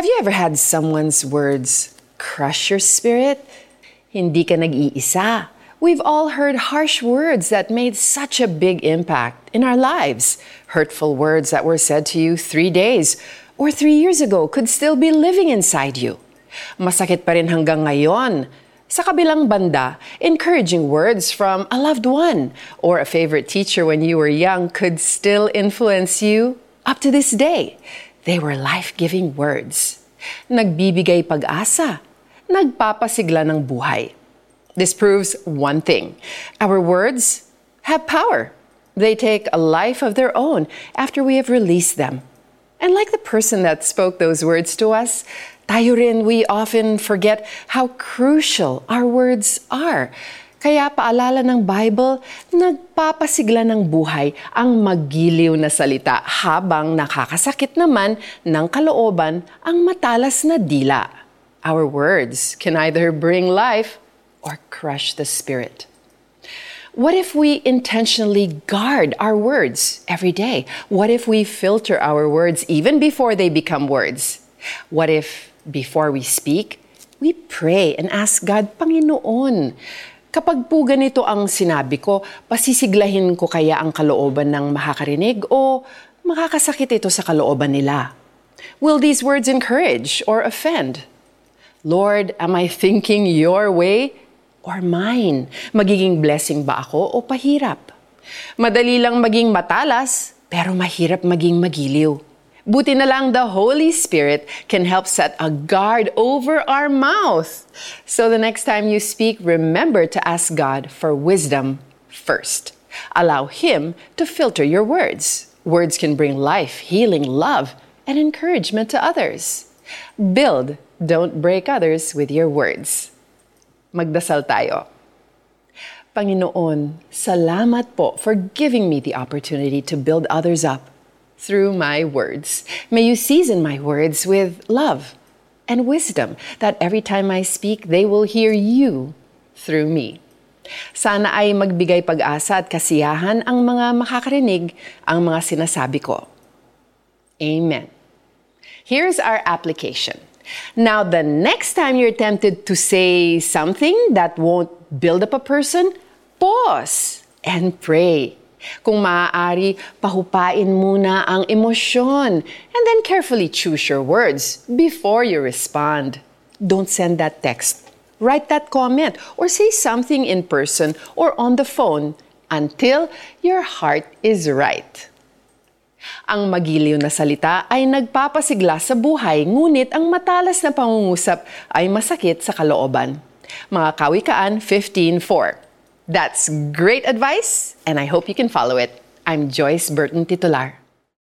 Have you ever had someone's words crush your spirit? Hindi ka nag-iisa. We've all heard harsh words that made such a big impact in our lives. Hurtful words that were said to you three days or three years ago could still be living inside you. Masakit pa rin hanggang ngayon. Sa kabilang banda, encouraging words from a loved one or a favorite teacher when you were young could still influence you up to this day. They were life-giving words. Nagbibigay pag-asa. Nagpapasigla ng buhay. This proves one thing. Our words have power. They take a life of their own after we have released them. And like the person that spoke those words to us, tayo rin, we often forget how crucial our words are. Kaya paalala ng Bible, nagpapasigla ng buhay ang magiliw na salita habang nakakasakit naman ng kalooban ang matalas na dila. Our words can either bring life or crush the spirit. What if we intentionally guard our words every day? What if we filter our words even before they become words? What if before we speak, we pray and ask God, Panginoon, Kapag po ganito ang sinabi ko, pasisiglahin ko kaya ang kalooban ng makakarinig o makakasakit ito sa kalooban nila? Will these words encourage or offend? Lord, am I thinking your way or mine? Magiging blessing ba ako o pahirap? Madali lang maging matalas, pero mahirap maging magiliw. Buti na lang the Holy Spirit can help set a guard over our mouth. So the next time you speak, remember to ask God for wisdom first. Allow Him to filter your words. Words can bring life, healing, love, and encouragement to others. Build, don't break others with your words. Magdasal tayo. Panginoon, salamat po for giving me the opportunity to build others up through my words. May you season my words with love and wisdom, that every time I speak, they will hear you through me. Sana ay magbigay pag-asa at kasiyahan ang mga makakarinig ang mga sinasabi ko. Amen. Here's our application. Now, the next time you're tempted to say something that won't build up a person, pause and pray. Kung maaari, pahupain muna ang emosyon and then carefully choose your words before you respond. Don't send that text. Write that comment or say something in person or on the phone until your heart is right. Ang magiliw na salita ay nagpapasigla sa buhay, ngunit ang matalas na pangungusap ay masakit sa kalooban. Mga Kawikaan 15.4 That's great advice, and I hope you can follow it. I'm Joyce Burton Titular.